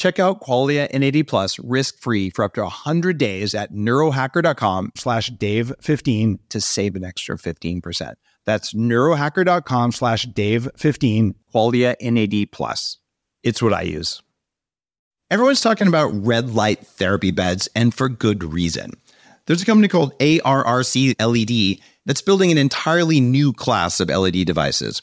Check out Qualia NAD plus risk-free for up to 100 days at neurohacker.com slash dave15 to save an extra 15%. That's neurohacker.com slash dave15, Qualia NAD plus. It's what I use. Everyone's talking about red light therapy beds, and for good reason. There's a company called ARRC LED that's building an entirely new class of LED devices.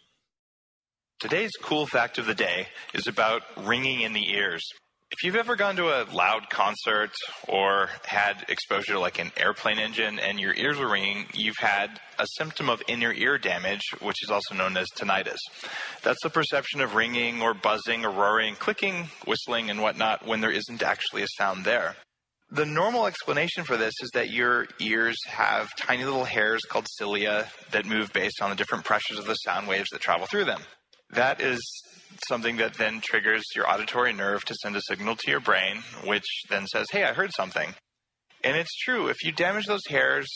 Today's cool fact of the day is about ringing in the ears. If you've ever gone to a loud concert or had exposure to like an airplane engine and your ears are ringing, you've had a symptom of inner ear damage, which is also known as tinnitus. That's the perception of ringing or buzzing or roaring, clicking, whistling, and whatnot when there isn't actually a sound there. The normal explanation for this is that your ears have tiny little hairs called cilia that move based on the different pressures of the sound waves that travel through them. That is something that then triggers your auditory nerve to send a signal to your brain, which then says, Hey, I heard something. And it's true. If you damage those hairs,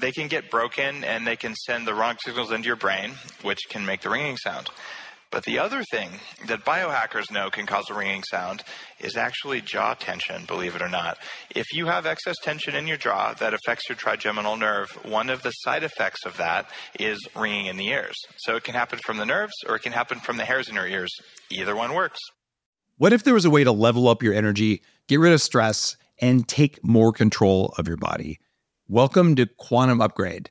they can get broken and they can send the wrong signals into your brain, which can make the ringing sound. But the other thing that biohackers know can cause a ringing sound is actually jaw tension, believe it or not. If you have excess tension in your jaw that affects your trigeminal nerve, one of the side effects of that is ringing in the ears. So it can happen from the nerves or it can happen from the hairs in your ears. Either one works. What if there was a way to level up your energy, get rid of stress, and take more control of your body? Welcome to Quantum Upgrade.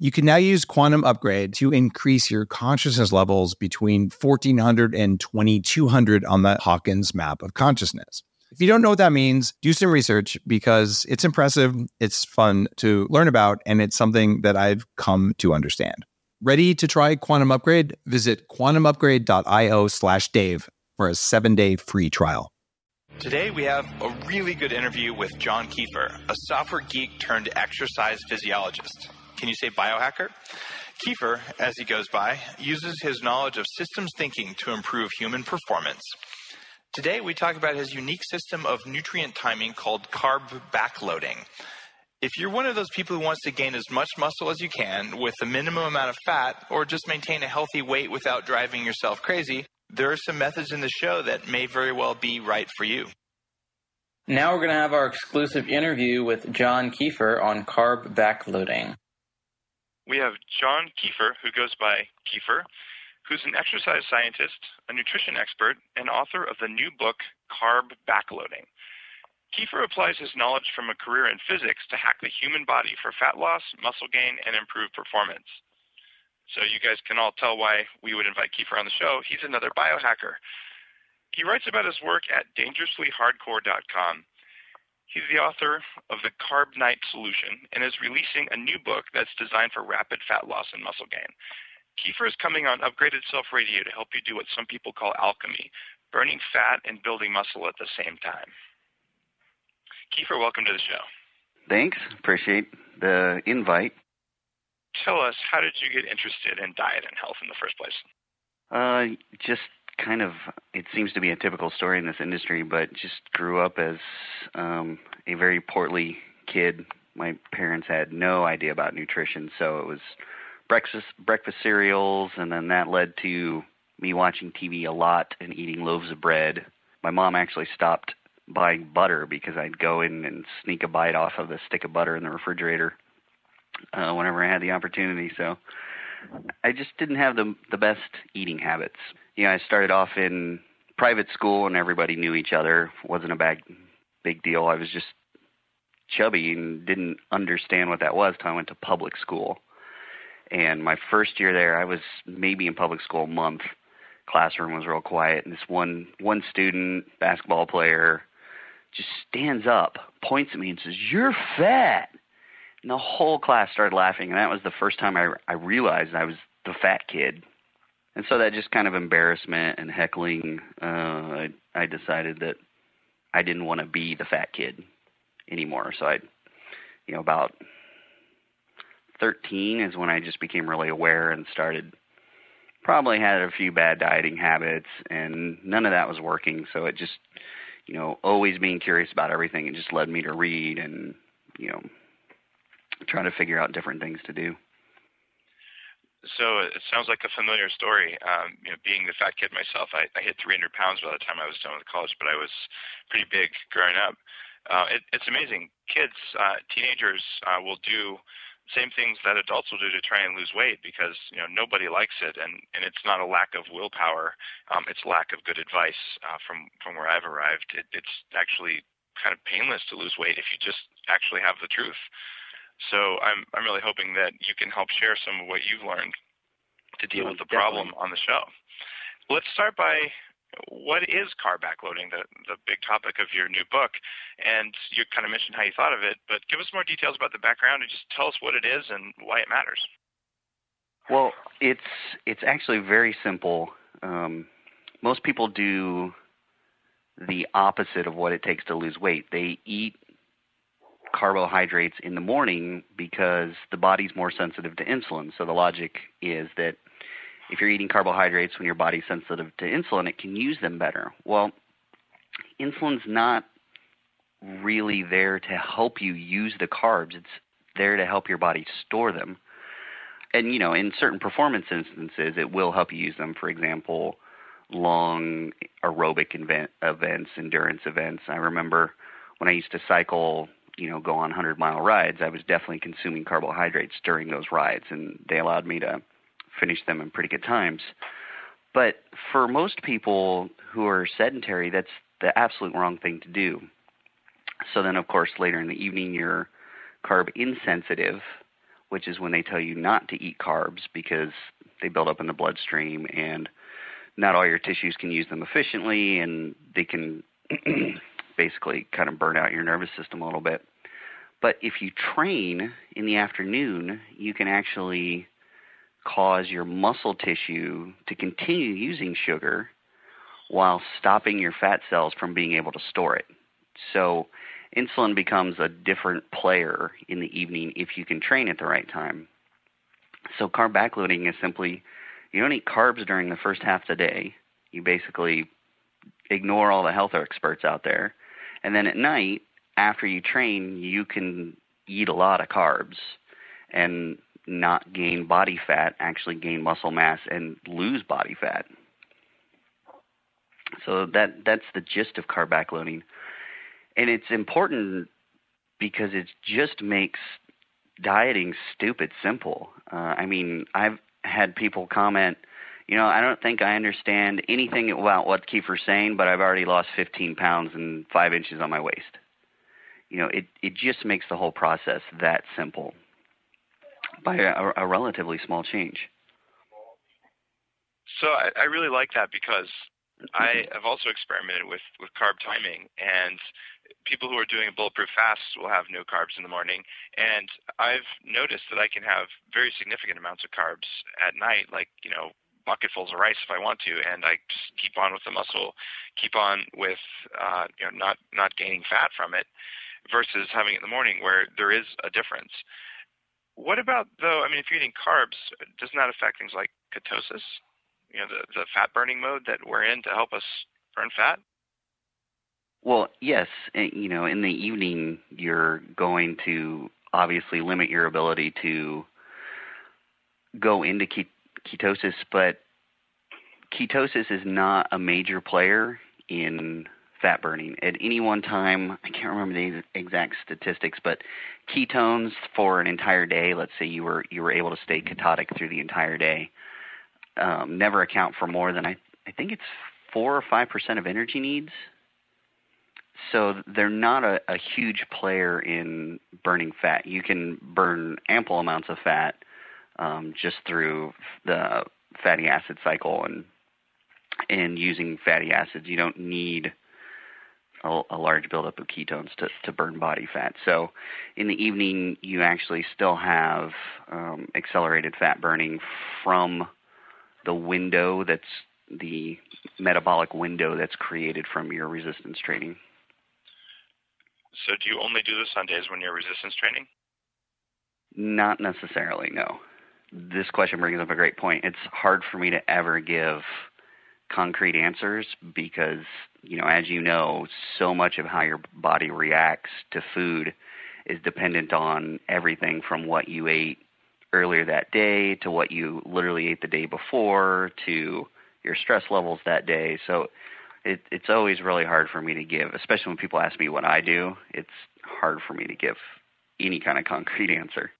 You can now use Quantum Upgrade to increase your consciousness levels between 1400 and 2200 on the Hawkins map of consciousness. If you don't know what that means, do some research because it's impressive, it's fun to learn about, and it's something that I've come to understand. Ready to try Quantum Upgrade? Visit quantumupgrade.io slash Dave for a seven day free trial. Today we have a really good interview with John Kiefer, a software geek turned exercise physiologist. Can you say biohacker? Kiefer, as he goes by, uses his knowledge of systems thinking to improve human performance. Today, we talk about his unique system of nutrient timing called carb backloading. If you're one of those people who wants to gain as much muscle as you can with a minimum amount of fat, or just maintain a healthy weight without driving yourself crazy, there are some methods in the show that may very well be right for you. Now we're going to have our exclusive interview with John Kiefer on carb backloading we have John Kiefer, who goes by Kiefer, who's an exercise scientist, a nutrition expert, and author of the new book, Carb Backloading. Kiefer applies his knowledge from a career in physics to hack the human body for fat loss, muscle gain, and improved performance. So you guys can all tell why we would invite Kiefer on the show. He's another biohacker. He writes about his work at dangerouslyhardcore.com. He's the author of The Carb Nite Solution and is releasing a new book that's designed for rapid fat loss and muscle gain. Kiefer is coming on Upgraded Self Radio to help you do what some people call alchemy, burning fat and building muscle at the same time. Kiefer, welcome to the show. Thanks. Appreciate the invite. Tell us, how did you get interested in diet and health in the first place? Uh, just kind of it seems to be a typical story in this industry, but just grew up as um, a very portly kid. My parents had no idea about nutrition, so it was breakfast breakfast cereals, and then that led to me watching TV a lot and eating loaves of bread. My mom actually stopped buying butter because I'd go in and sneak a bite off of the stick of butter in the refrigerator uh, whenever I had the opportunity. So I just didn't have the the best eating habits you know, I started off in private school and everybody knew each other. Wasn't a big big deal. I was just chubby and didn't understand what that was until I went to public school. And my first year there, I was maybe in public school a month. Classroom was real quiet, and this one one student, basketball player, just stands up, points at me, and says, "You're fat." And the whole class started laughing, and that was the first time I I realized I was the fat kid and so that just kind of embarrassment and heckling, uh, I, I decided that I didn't want to be the fat kid anymore. So I, you know, about 13 is when I just became really aware and started. Probably had a few bad dieting habits, and none of that was working. So it just, you know, always being curious about everything, it just led me to read and, you know, try to figure out different things to do. So it sounds like a familiar story. Um, you know, being the fat kid myself, I, I hit 300 pounds by the time I was done with college, but I was pretty big growing up. Uh, it, it's amazing. Kids, uh, teenagers uh, will do same things that adults will do to try and lose weight because you know nobody likes it, and and it's not a lack of willpower. Um, it's lack of good advice uh, from from where I've arrived. It, it's actually kind of painless to lose weight if you just actually have the truth. So I'm I'm really hoping that you can help share some of what you've learned to deal with the problem on the show. Let's start by what is carb backloading, the the big topic of your new book, and you kind of mentioned how you thought of it, but give us more details about the background and just tell us what it is and why it matters. Well, it's it's actually very simple. Um, most people do the opposite of what it takes to lose weight. They eat carbohydrates in the morning because the body's more sensitive to insulin. So the logic is that if you're eating carbohydrates when your body's sensitive to insulin, it can use them better. Well, insulin's not really there to help you use the carbs. It's there to help your body store them. And you know, in certain performance instances, it will help you use them. For example, long aerobic event, events, endurance events. I remember when I used to cycle you know, go on 100 mile rides, I was definitely consuming carbohydrates during those rides, and they allowed me to finish them in pretty good times. But for most people who are sedentary, that's the absolute wrong thing to do. So then, of course, later in the evening, you're carb insensitive, which is when they tell you not to eat carbs because they build up in the bloodstream and not all your tissues can use them efficiently and they can basically kind of burn out your nervous system a little bit. But if you train in the afternoon, you can actually cause your muscle tissue to continue using sugar while stopping your fat cells from being able to store it. So insulin becomes a different player in the evening if you can train at the right time. So carb backloading is simply you don't eat carbs during the first half of the day. You basically ignore all the health experts out there and then at night, after you train, you can eat a lot of carbs and not gain body fat, actually gain muscle mass and lose body fat. So that that's the gist of carb backloading. And it's important because it just makes dieting stupid simple. Uh, I mean, I've had people comment, you know, I don't think I understand anything about what Kiefer's saying, but I've already lost 15 pounds and five inches on my waist. You know, it it just makes the whole process that simple by a, a relatively small change. So I, I really like that because I have also experimented with with carb timing, and people who are doing a bulletproof fast will have no carbs in the morning. And I've noticed that I can have very significant amounts of carbs at night, like, you know, bucketfuls of rice if I want to, and I just keep on with the muscle, keep on with, uh, you know, not, not gaining fat from it versus having it in the morning where there is a difference. What about though? I mean, if you're eating carbs, doesn't that affect things like ketosis? You know, the the fat burning mode that we're in to help us burn fat. Well, yes, you know, in the evening you're going to obviously limit your ability to go into ketosis, but ketosis is not a major player in fat burning. At any one time, I can't remember the exact statistics, but ketones for an entire day, let's say you were you were able to stay ketotic through the entire day, um, never account for more than I I think it's four or five percent of energy needs. So they're not a, a huge player in burning fat. You can burn ample amounts of fat um, just through the fatty acid cycle and and using fatty acids. You don't need a, a, large buildup of ketones to, to burn body fat. So in the evening, you actually still have um, accelerated fat burning from the window that's the metabolic window that's created from your resistance training. So do you only do this on days when you're resistance training? Not necessarily, no. This question brings up a great point. It's hard for me to ever give concrete answers because, you know, as you know, so much of how your body reacts to food is dependent on everything from what you ate earlier that day to what you literally ate the day before to your stress levels that day. So it, it's always really hard for me to give, especially when people ask me what I do. It's hard for me to give any kind of concrete answer.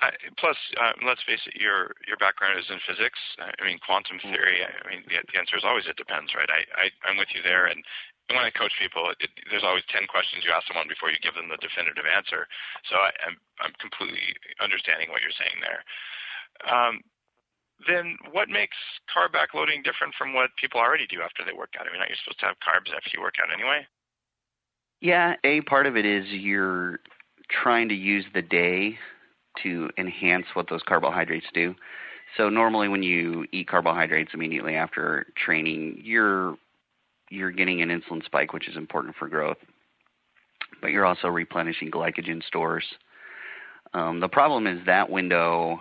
Uh, plus, uh, let's face it, your your background is in physics. I mean, quantum mm. theory. I mean, the, the answer is always it depends, right? I, I I'm with you there, and when I coach people, it, there's always ten questions you ask someone before you give them the definitive answer. So I, I'm I'm completely understanding what you're saying there. Um, then what makes carb backloading different from what people already do after they work out? I mean, aren't you supposed to have carbs after you work out anyway? Yeah, a part of it is you're trying to use the day to enhance what those carbohydrates do. So normally when you eat carbohydrates immediately after training, you're you're getting an insulin spike which is important for growth. But you're also replenishing glycogen stores. Um, the problem is that window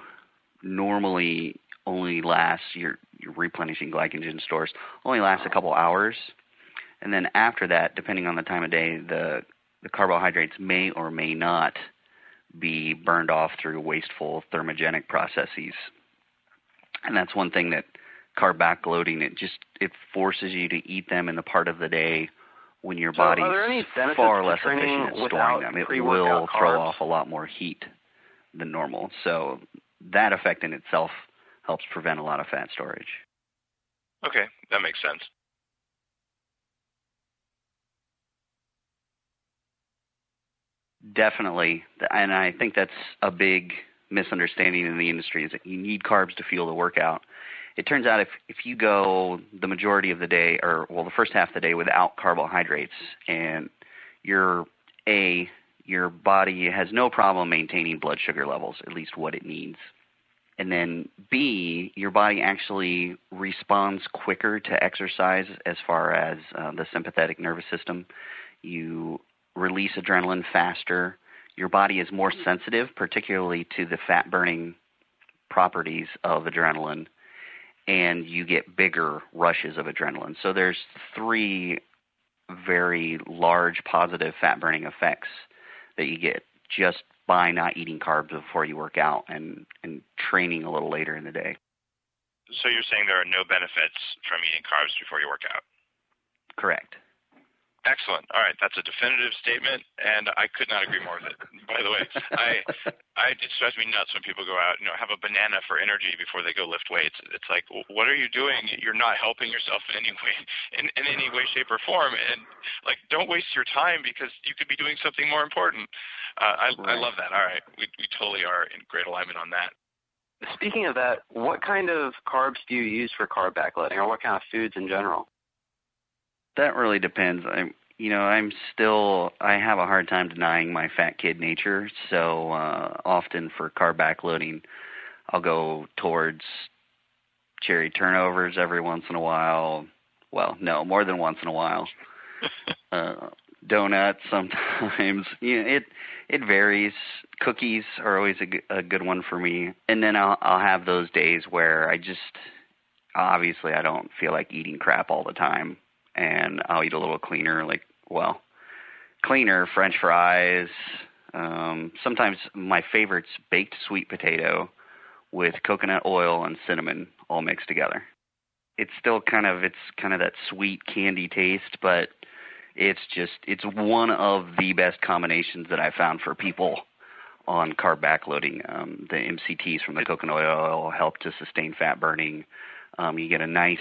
normally only lasts your, your replenishing glycogen stores only lasts a couple hours, and then after that, depending on the time of day, the the carbohydrates may or may not be burned off through wasteful thermogenic processes. And that's one thing that carb backloading it just it forces you to eat them in the part of the day when your so body's far less efficient at storing them. It will throw off a lot more heat than normal. So that effect in itself helps prevent a lot of fat storage. Okay, that makes sense. Definitely, and I think that's a big misunderstanding in the industry is that you need carbs to fuel the workout. It turns out if if you go the majority of the day, or well, the first half of the day without carbohydrates, and your a your body has no problem maintaining blood sugar levels, at least what it needs. And then B, your body actually responds quicker to exercise as far as uh, the sympathetic nervous system. You release adrenaline faster. Your body is more sensitive, particularly to the fat burning properties of adrenaline, and you get bigger rushes of adrenaline. So there's three very large positive fat burning effects that you get just by not eating carbs before you work out and, and training a little later in the day. So you're saying there are no benefits from eating carbs before you work out? Correct. Excellent. All right, that's a definitive statement, and I could not agree more with it. By the way, I, I it drives me nuts when people go out, you know, have a banana for energy before they go lift weights. It's like, what are you doing? You're not helping yourself in any way, in, in any way, shape, or form. And like, don't waste your time because you could be doing something more important. Uh, I. I love that. All right, we we totally are in great alignment on that. Speaking of that, what kind of carbs do you use for carb backloading, or what kind of foods in general? That really depends. I'm, you know, I'm still I have a hard time denying my fat kid nature. So uh, often for carb backloading, I'll go towards cherry turnovers every once in a while. Well, no, more than once in a while. uh, donuts sometimes. you know, it it varies. Cookies are always a, a good one for me, and then I'll I'll have those days where I just obviously I don't feel like eating crap all the time, and I'll eat a little cleaner, like well, cleaner French fries. Um, sometimes my favorite's baked sweet potato with coconut oil and cinnamon all mixed together. It's still kind of it's kind of that sweet candy taste, but it's just it's one of the best combinations that I found for people on carb backloading. Um, the MCTs from the coconut oil help to sustain fat burning. Um, you get a nice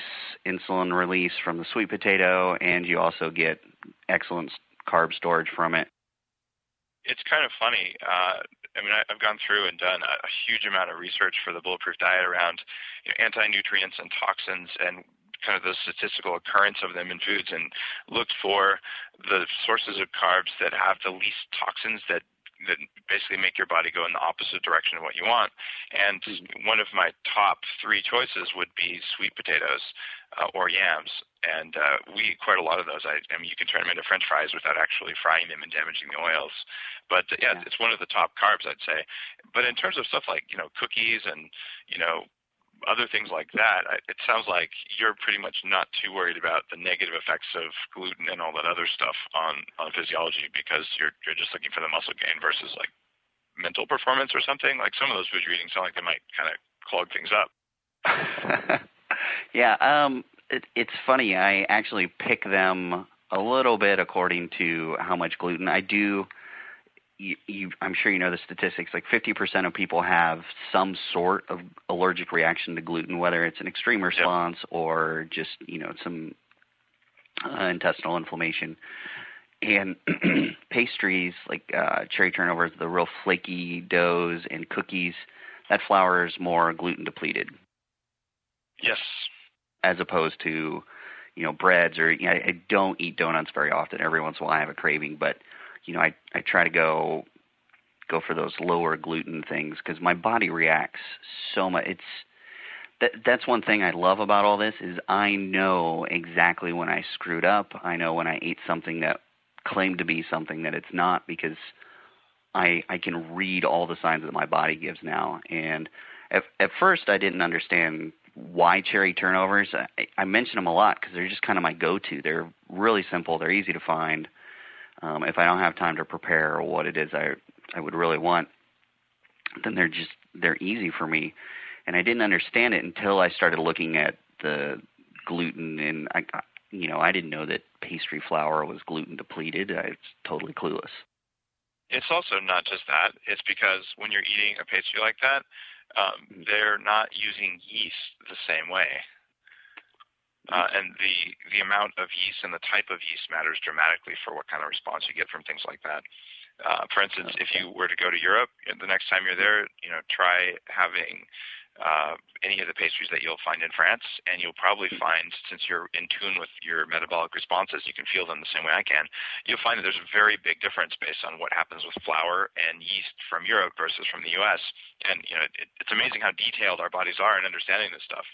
insulin release from the sweet potato, and you also get excellent carb storage from it. It's kind of funny. Uh, I mean, I, have gone through and done a, a, huge amount of research for the Bulletproof Diet around you know, anti-nutrients and toxins and kind of the statistical occurrence of them in foods and looked for the sources of carbs that have the least toxins that that basically make your body go in the opposite direction of what you want. And mm-hmm. one of my top three choices would be sweet potatoes uh, or yams. And uh, we eat quite a lot of those. I, I mean, you can turn them into French fries without actually frying them and damaging the oils. But uh, yeah, yeah, it's one of the top carbs, I'd say. But in terms of stuff like you know cookies and you know other things like that, it sounds like you're pretty much not too worried about the negative effects of gluten and all that other stuff on, on physiology because you're you're just looking for the muscle gain versus like mental performance or something. Like some of those foods you're eating sound like they might kind of clog things up. yeah, um, it, it's funny. I actually pick them a little bit according to how much gluten I do you, you, I'm sure you know the statistics. Like 50% of people have some sort of allergic reaction to gluten, whether it's an extreme response yep. or just you know some uh, intestinal inflammation. And pastries like uh, cherry turnovers, the real flaky doughs, and cookies, that flour is more gluten depleted. Yes. As opposed to, you know, breads or you know, I don't eat donuts very often. Every once in a while I have a craving, but you know, I I try to go go for those lower gluten things because my body reacts so much. It's that that's one thing I love about all this is I know exactly when I screwed up. I know when I ate something that claimed to be something that it's not because I I can read all the signs that my body gives now. And at at first I didn't understand why cherry turnovers. I, I mention them a lot because they're just kind of my go-to. They're really simple. They're easy to find um, if I don't have time to prepare what it is I I would really want, then they're just they're easy for me, and I didn't understand it until I started looking at the gluten and I you know I didn't know that pastry flour was gluten depleted. I was totally clueless. It's also not just that. It's because when you're eating a pastry like that, um, mm-hmm. they're not using yeast the same way. Uh, and the the amount of yeast and the type of yeast matters dramatically for what kind of response you get from things like that. Uh, for instance, if you were to go to Europe, the next time you're there, you know, try having uh, any of the pastries that you'll find in France, and you'll probably find, since you're in tune with your metabolic responses, you can feel them the same way I can. You'll find that there's a very big difference based on what happens with flour and yeast from Europe versus from the U.S. And you know, it, it's amazing how detailed our bodies are in understanding this stuff.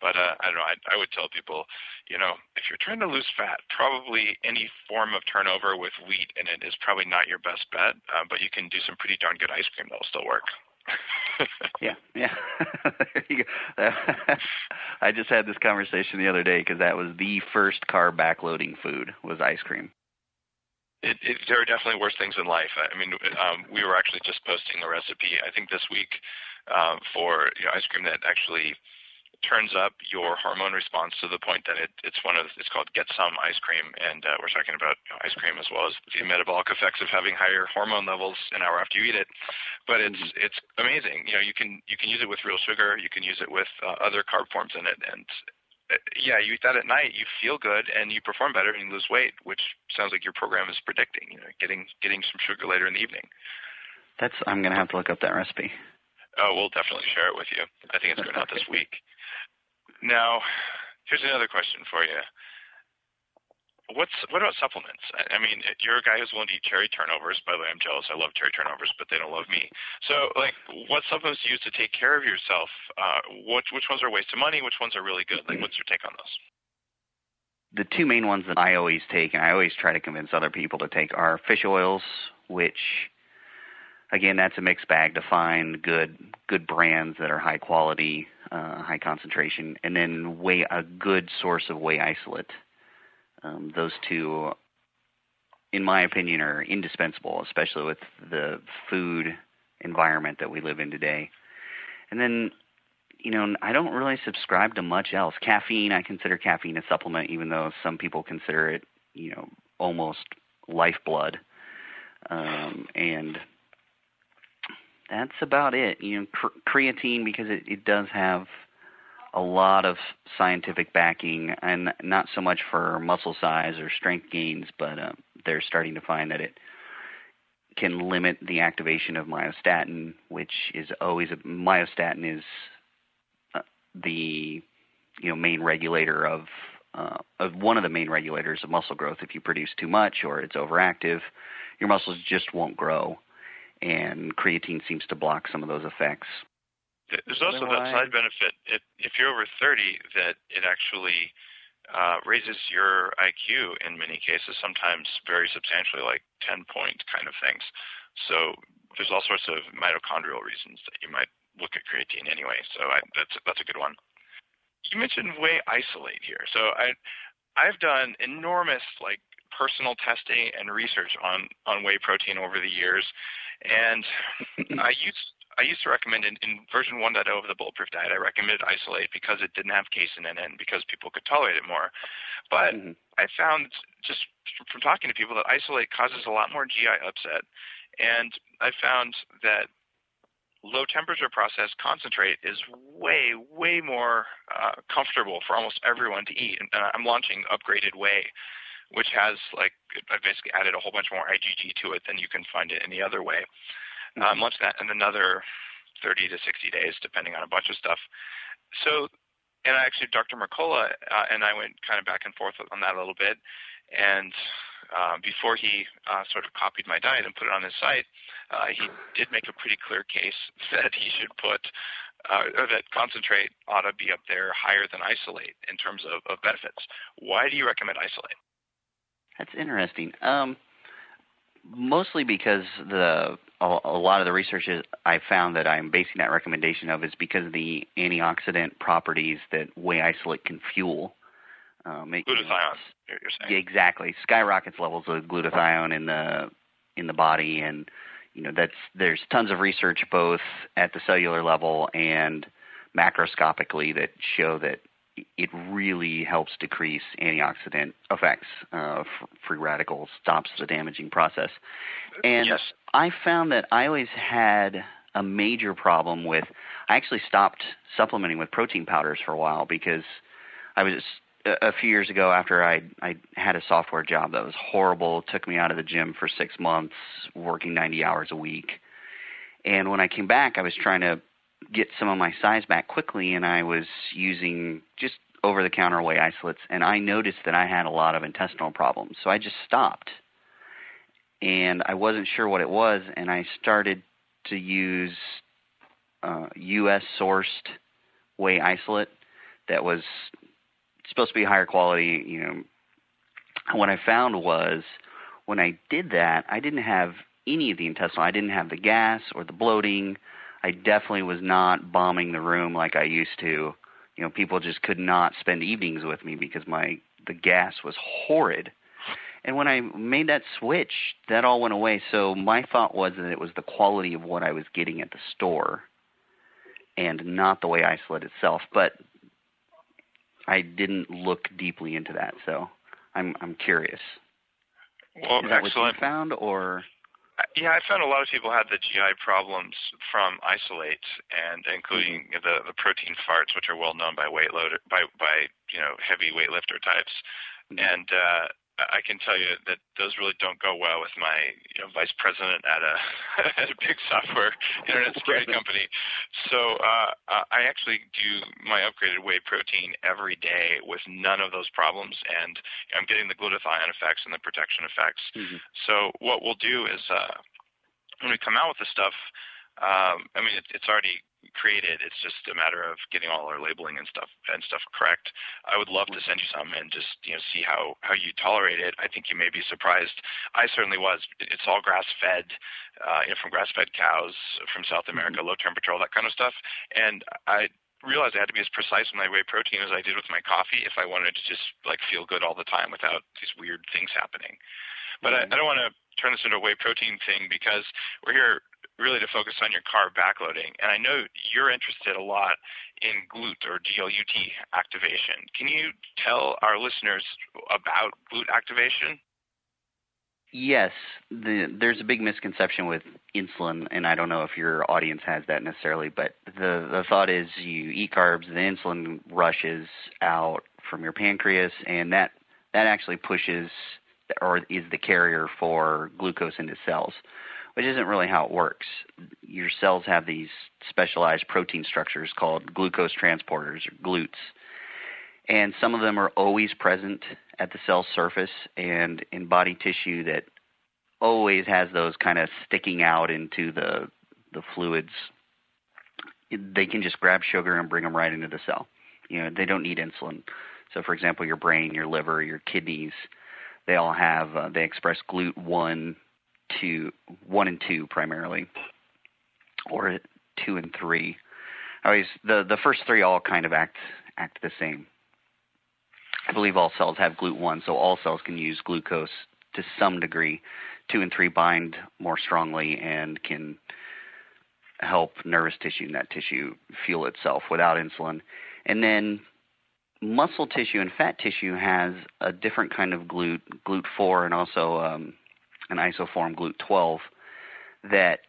But uh, I don't know. I, I would tell people, you know, if you're trying to lose fat, probably any form of turnover with wheat in it is probably not your best bet. Uh, but you can do some pretty darn good ice cream that'll still work. yeah, yeah. I just had this conversation the other day because that was the first carb backloading food was ice cream. It, it, there are definitely worse things in life. I mean, um, we were actually just posting a recipe, I think this week, uh, for you know, ice cream that actually turns up your hormone response to the point that it, it's one of it's called get some ice cream, and uh, we're talking about you know, ice cream as well as the metabolic effects of having higher hormone levels an hour after you eat it. But it's mm-hmm. it's amazing. You know, you can you can use it with real sugar, you can use it with uh, other carb forms in it, and uh, yeah, you eat that at night, you feel good and you perform better and you lose weight, which sounds like your program is predicting. You know, getting getting some sugar later in the evening. That's I'm gonna have to look up that recipe. Oh, we'll definitely share it with you. I think it's going out this week. Now, here's another question for you. what's what about supplements? I, I mean, you're a guy who's willing to eat cherry turnovers. By the way, I'm jealous. I love cherry turnovers, but they don't love me. So, like, what supplements do you use to take care of yourself? Uh, which which ones are a waste of money? Which ones are really good? Like, what's your take on those? The two main ones that I always take, and I always try to convince other people to take, are fish oils, which again, that's a mixed bag to find good good brands that are high quality, uh, high concentration, and then whey a good source of whey isolate. Um, those two, in my opinion, are indispensable, especially with the food environment that we live in today. And then, you know, I don't really subscribe to much else. Caffeine, I consider caffeine a supplement, even though some people consider it, you know, almost lifeblood. Um, and that's about it. You know, cre- creatine because it, it does have a lot of scientific backing, and not so much for muscle size or strength gains, but uh, they're starting to find that it can limit the activation of myostatin, which is always a myostatin is uh, the you know main regulator of uh, of one of the main regulators of muscle growth. If you produce too much or it's overactive, your muscles just won't grow and creatine seems to block some of those effects. There's also that side benefit. If, if you're over 30, that it actually uh, raises your IQ in many cases, sometimes very substantially, like 10 point kind of things. So there's all sorts of mitochondrial reasons that you might look at creatine anyway. So I, that's that's a good one. You mentioned whey isolate here. So I I've done enormous like personal testing and research on on whey protein over the years, and I used I used to recommend in, in version 1.0 of the Bulletproof Diet, I recommended isolate because it didn't have casein in it and because people could tolerate it more. But mm-hmm. I found just from talking to people that isolate causes a lot more GI upset. And I found that low temperature processed concentrate is way, way more uh, comfortable for almost everyone to eat. And uh, I'm launching upgraded whey, which has like I've basically added a whole bunch more IgG to it than you can find it any other way. Mm-hmm. Um, launch that in another 30 to 60 days, depending on a bunch of stuff. So, and I actually, Dr. Mercola uh, and I went kind of back and forth on that a little bit. And uh, before he uh, sort of copied my diet and put it on his site, uh, he did make a pretty clear case that he should put uh, or that concentrate ought to be up there higher than isolate in terms of, of benefits. Why do you recommend isolate? That's interesting. Um, mostly because the a, a lot of the research I found that I'm basing that recommendation of is because of the antioxidant properties that whey isolate can fuel. Um, it, glutathione, you're saying. Exactly, skyrockets levels of glutathione in the in the body, and you know that's there's tons of research both at the cellular level and macroscopically that show that it really helps decrease antioxidant effects, uh, free radicals, stops the damaging process. And yes. I found that I always had a major problem with. I actually stopped supplementing with protein powders for a while because I was a few years ago after I I had a software job that was horrible. Took me out of the gym for six months, working 90 hours a week. And when I came back, I was trying to get some of my size back quickly, and I was using just over the counter whey isolates, and I noticed that I had a lot of intestinal problems. So I just stopped. And I wasn't sure what it was, and I started to use uh, U.S. sourced whey isolate that was supposed to be higher quality. You know, what I found was when I did that, I didn't have any of the intestinal. I didn't have the gas or the bloating I definitely was not bombing the room like I used to. You know, people just could not spend evenings with me because my the gas was horrid. And when I made that switch, that all went away. So my thought was that it was the quality of what I was getting at the store and not the whey isolate itself. But I didn't look deeply into that, so I'm I'm curious. Well, Is that excellent. what you found, or yeah, I found a lot of people had the GI problems from isolate, and including mm-hmm. the the protein farts, which are well known by weight loader by by you know heavy weightlifter types. Mm-hmm. And uh, I can tell you that those really don't go well with my you know, vice president at a at a big software internet security company. So uh, uh, I actually do my upgraded whey protein every day with none of those problems, and I'm getting the glutathione effects and the protection effects. Mm-hmm. So what we'll do is uh, when we come out with the stuff, um, I mean, it, it's already created. It's just a matter of getting all our labeling and stuff and stuff correct. I would love to send you some and just you know see how how you tolerate it. I think you may be surprised. I certainly was. It's all grass fed, uh, you know, from grass fed cows from South mm-hmm. America, low temperature, all that kind of stuff. And I realized I had to be as precise with my whey protein as I did with my coffee if I wanted to just like feel good all the time without these weird things happening. But mm-hmm. I don't want to turn this into a whey protein thing because we're here really to focus on your carb backloading. And I know you're interested a lot in GLUT or GLUT activation. Can you tell our listeners about GLUT activation? Yes, the, there's a big misconception with insulin, and I don't know if your audience has that necessarily, but the, the thought is you eat carbs, the insulin rushes out from your pancreas, and that, that actually pushes or is the carrier for glucose into cells which isn't really how it works. Your cells have these specialized protein structures called glucose transporters or GLUTs. And some of them are always present at the cell surface and in body tissue that always has those kind of sticking out into the the fluids. They can just grab sugar and bring them right into the cell. You know, they don't need insulin. So, for example, your brain, your liver, your kidneys, they all have uh, they express GLUT1 two, one and two primarily, or two and three. Always the the first three all kind of act act the same. I believe all cells have GLUT1, so all cells can use glucose to some degree. Two and three bind more strongly and can help nervous tissue and that tissue fuel itself without insulin. And then muscle tissue and fat tissue has a different kind of GLUT, GLUT4, and also um, an isoform GLUT12 that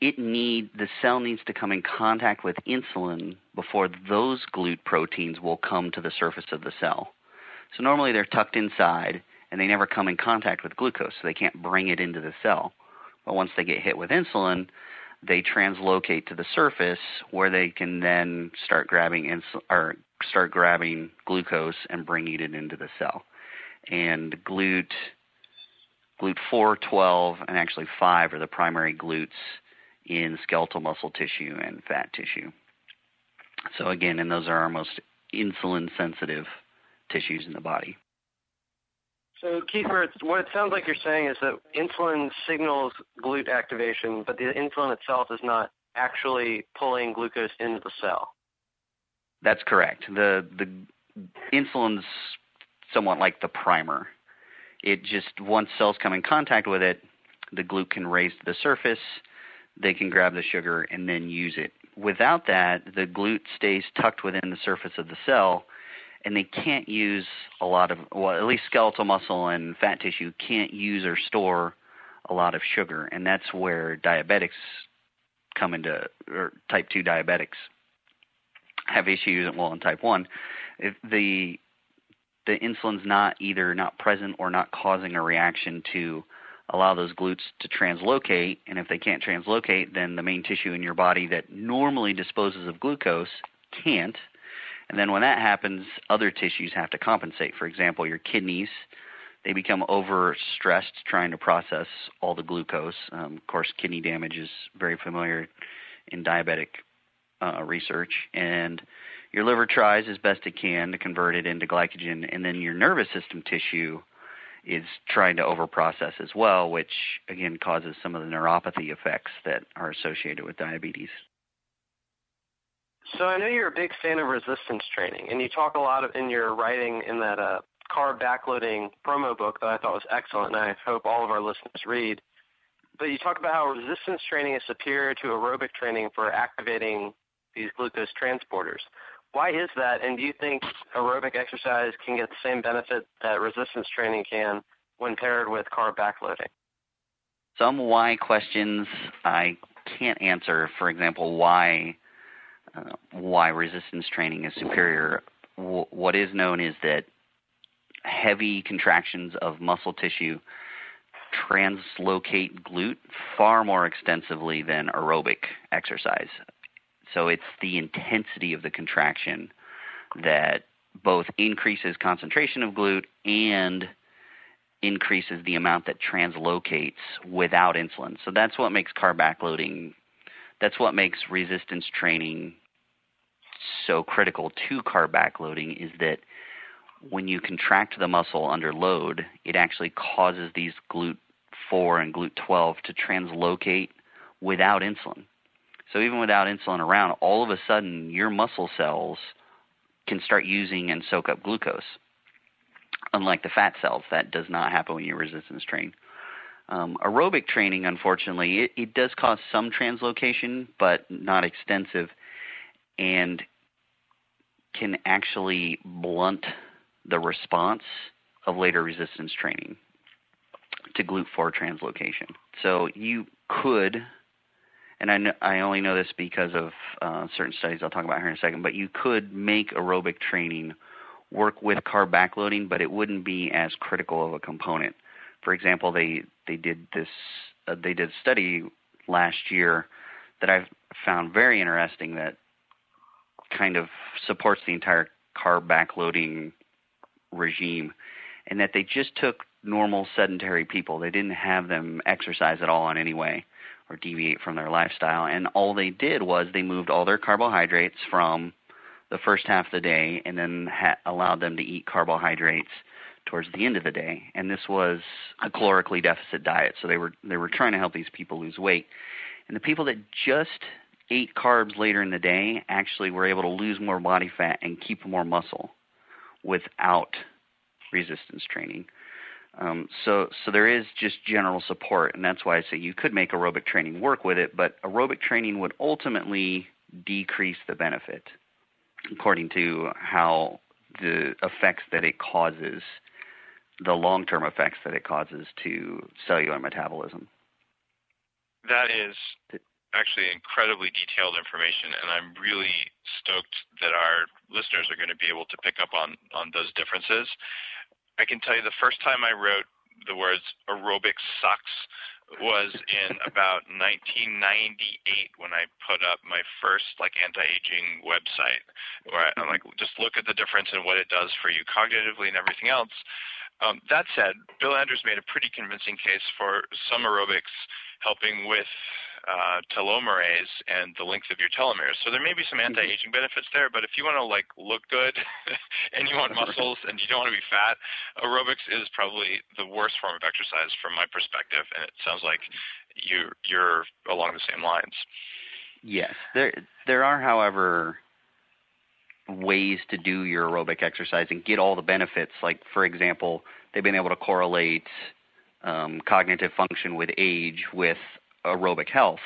it need the cell needs to come in contact with insulin before those GLUT proteins will come to the surface of the cell. So normally they're tucked inside and they never come in contact with glucose, so they can't bring it into the cell. But once they get hit with insulin, they translocate to the surface where they can then start grabbing insul- or start grabbing glucose and bringing it into the cell. And GLUT GLUT 4, 12, and actually 5 are the primary GLUTs in skeletal muscle tissue and fat tissue. So, again, and those are our most insulin sensitive tissues in the body. So, Kiefer, what it sounds like you're saying is that insulin signals GLUT activation, but the insulin itself is not actually pulling glucose into the cell. That's correct. The the insulin's somewhat like the primer it just once cells come in contact with it, the GLUT can raise to the surface. They can grab the sugar and then use it. Without that, the GLUT stays tucked within the surface of the cell, and they can't use a lot of well, at least skeletal muscle and fat tissue can't use or store a lot of sugar, and that's where diabetics come into or type two diabetics have issues. And well, in type one, if the the insulin's not either not present or not causing a reaction to allow those GLUTs to translocate. And if they can't translocate, then the main tissue in your body that normally disposes of glucose can't. And then when that happens, other tissues have to compensate. For example, your kidneys, they become overstressed trying to process all the glucose. Um, of course, kidney damage is very familiar in diabetic uh, research. And your liver tries as best it can to convert it into glycogen, and then your nervous system tissue is trying to overprocess as well, which again causes some of the neuropathy effects that are associated with diabetes. So I know you're a big fan of resistance training, and you talk a lot of, in your writing in that uh, carb backloading promo book that I thought was excellent, and I hope all of our listeners read. But you talk about how resistance training is superior to aerobic training for activating these glucose transporters. Why is that? And do you think aerobic exercise can get the same benefit that resistance training can when paired with carb backloading? Some why questions I can't answer. For example, why uh, why resistance training is superior. W- what is known is that heavy contractions of muscle tissue translocate GLUT far more extensively than aerobic exercise. So it's the intensity of the contraction that both increases concentration of GLUT and increases the amount that translocates without insulin. So that's what makes carb backloading, that's what makes resistance training so critical to carb backloading is that when you contract the muscle under load, it actually causes these GLUT 4 and GLUT 12 to translocate without insulin. So even without insulin around, all of a sudden your muscle cells can start using and soak up glucose. Unlike the fat cells, that does not happen when you resistance train. Um, aerobic training, unfortunately, it, it does cause some translocation, but not extensive, and can actually blunt the response of later resistance training to GLUT4 translocation. So you could, and I, I only know this because of uh, certain studies I'll talk about here in a second, but you could make aerobic training work with carb backloading, but it wouldn't be as critical of a component. For example, they they did this uh, they did a study last year that I've found very interesting that kind of supports the entire carb backloading regime, and that they just took normal sedentary people. They didn't have them exercise at all in any way or deviate from their lifestyle. And all they did was they moved all their carbohydrates from the first half of the day and then ha- allowed them to eat carbohydrates towards the end of the day. And this was a calorically deficit diet. So they were they were trying to help these people lose weight. And the people that just ate carbs later in the day actually were able to lose more body fat and keep more muscle without resistance training. Um, so, so there is just general support, and that's why I say you could make aerobic training work with it, but aerobic training would ultimately decrease the benefit, according to how the effects that it causes, the long-term effects that it causes to cellular metabolism. That is actually incredibly detailed information, and I'm really stoked that our listeners are going to be able to pick up on on those differences. I can tell you the first time I wrote the words aerobic sucks was in about 1998 when I put up my first like anti-aging website where I'm like just look at the difference in what it does for you cognitively and everything else. Um, that said, Bill Andrews made a pretty convincing case for some aerobics helping with uh, telomerase and the length of your telomeres. So there may be some mm-hmm. anti-aging benefits there, but if you want to like look good and you want muscles and you don't want to be fat, aerobics is probably the worst form of exercise from my perspective, and it sounds like you you're along the same lines. Yes, there there are, however, ways to do your aerobic exercise and get all the benefits. Like for example, they've been able to correlate um, cognitive function with age with aerobic health.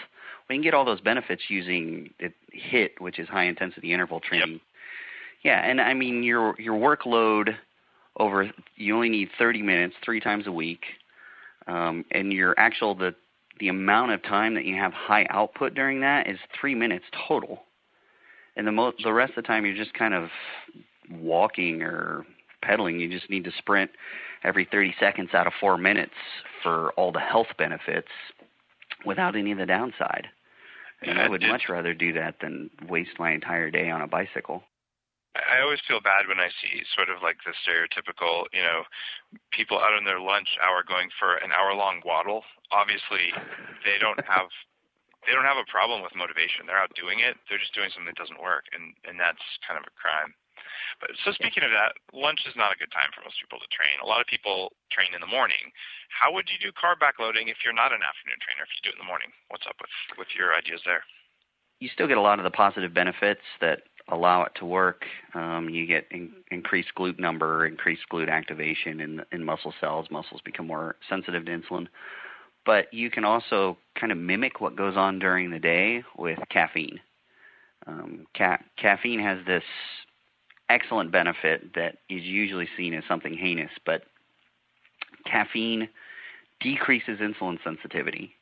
We can get all those benefits using HIT, which is high intensity interval training. Yep. Yeah, and I mean your your workload over you only need 30 minutes three times a week, um, and your actual the the amount of time that you have high output during that is three minutes total, and the most the rest of the time you're just kind of walking or pedaling. You just need to sprint every 30 seconds out of four minutes for all the health benefits without any of the downside. And I would much rather do that than waste my entire day on a bicycle. I always feel bad when I see sort of like the stereotypical, you know, people out on their lunch hour going for an hour long waddle. Obviously, they don't have they don't have a problem with motivation. They're out doing it. They're just doing something that doesn't work, and and that's kind of a crime. But so speaking of that, lunch is not a good time for most people to train. A lot of people train in the morning. How would you do carb backloading if you're not an afternoon trainer? If you do it in the morning, what's up with with your ideas there? You still get a lot of the positive benefits that allow it to work. Um, you get in, increased GLUT number, increased GLUT activation in in muscle cells. Muscles become more sensitive to insulin. But you can also kind of mimic what goes on during the day with caffeine. Um, ca- caffeine has this excellent benefit that is usually seen as something heinous, but caffeine decreases insulin sensitivity.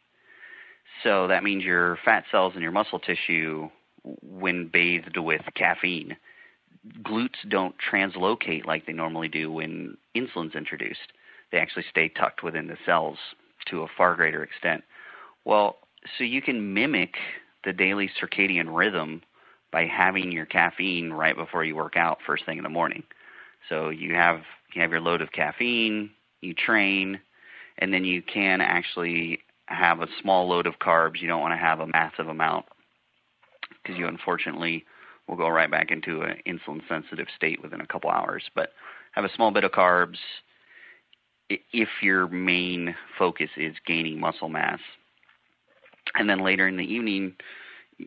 So that means your fat cells and your muscle tissue, when bathed with caffeine, GLUTs don't translocate like they normally do when insulin's introduced. They actually stay tucked within the cells to a far greater extent. Well, so you can mimic the daily circadian rhythm by having your caffeine right before you work out first thing in the morning. So you have you have your load of caffeine, you train, and then you can actually have a small load of carbs. You don't want to have a massive amount because you unfortunately will go right back into an insulin sensitive state within a couple hours. But have a small bit of carbs if your main focus is gaining muscle mass. And then later in the evening,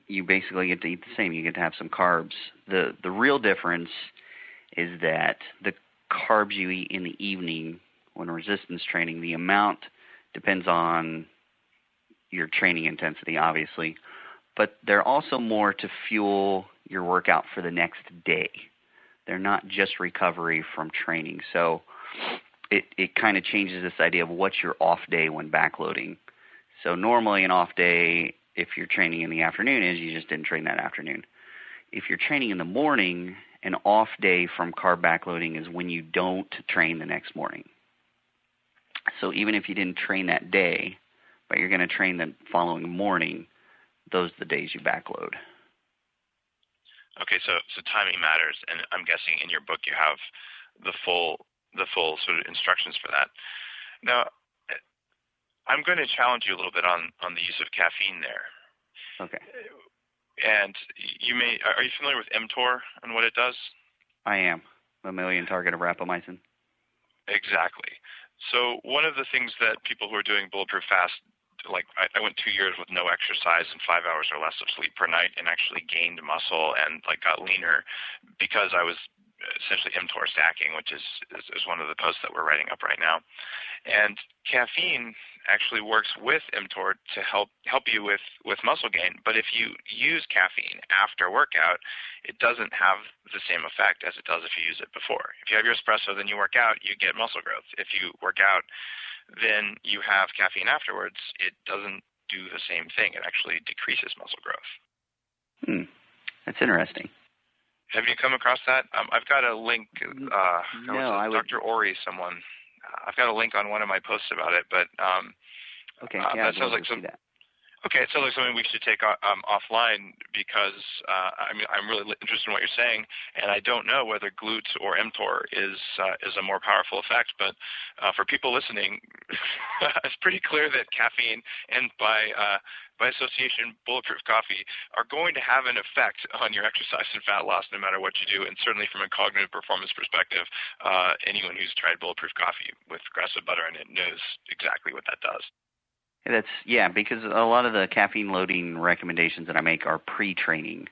you basically get to eat the same. You get to have some carbs. The the real difference is that the carbs you eat in the evening when resistance training, the amount depends on your training intensity, obviously, but they're also more to fuel your workout for the next day. They're not just recovery from training. So it, it kind of changes this idea of what's your off day when backloading. So normally an off day, if you're training in the afternoon, is you just didn't train that afternoon. If you're training in the morning, an off day from carb backloading is when you don't train the next morning. So even if you didn't train that day, but you're going to train the following morning, those are the days you backload. Okay, so so timing matters, and I'm guessing in your book you have the full the full sort of instructions for that. Now, I'm going to challenge you a little bit on on the use of caffeine there. Okay. And you may are you familiar with mTOR and what it does? I am. Mammalian target of rapamycin. Exactly. So one of the things that people who are doing bulletproof fast like I, I went two years with no exercise and five hours or less of sleep per night and actually gained muscle and like got leaner because I was essentially mTOR stacking, which is, is, is one of the posts that we're writing up right now. And caffeine actually works with mTOR to help help you with with muscle gain. But if you use caffeine after workout, it doesn't have the same effect as it does if you use it before. If you have your espresso, then you work out, you get muscle growth. If you work out, then you have caffeine afterwards. It doesn't do the same thing. It actually decreases muscle growth. Hmm. That's interesting. Have you come across that? Um, I've got a link. Uh, no, I Dr. Would... Ori, someone. I've got a link on one of my posts about it, but um, okay, uh, yeah, that sounds like some. That. Okay, it sounds like something we should take um, offline because uh, I mean I'm really interested in what you're saying, and I don't know whether GLUT or mTOR is uh, is a more powerful effect. But uh, for people listening, it's pretty clear that caffeine and by uh, by association bulletproof coffee are going to have an effect on your exercise and fat loss no matter what you do. And certainly from a cognitive performance perspective, uh, anyone who's tried bulletproof coffee with grass-fed butter in it knows exactly what that does. That's yeah, because a lot of the caffeine loading recommendations that I make are pre-training.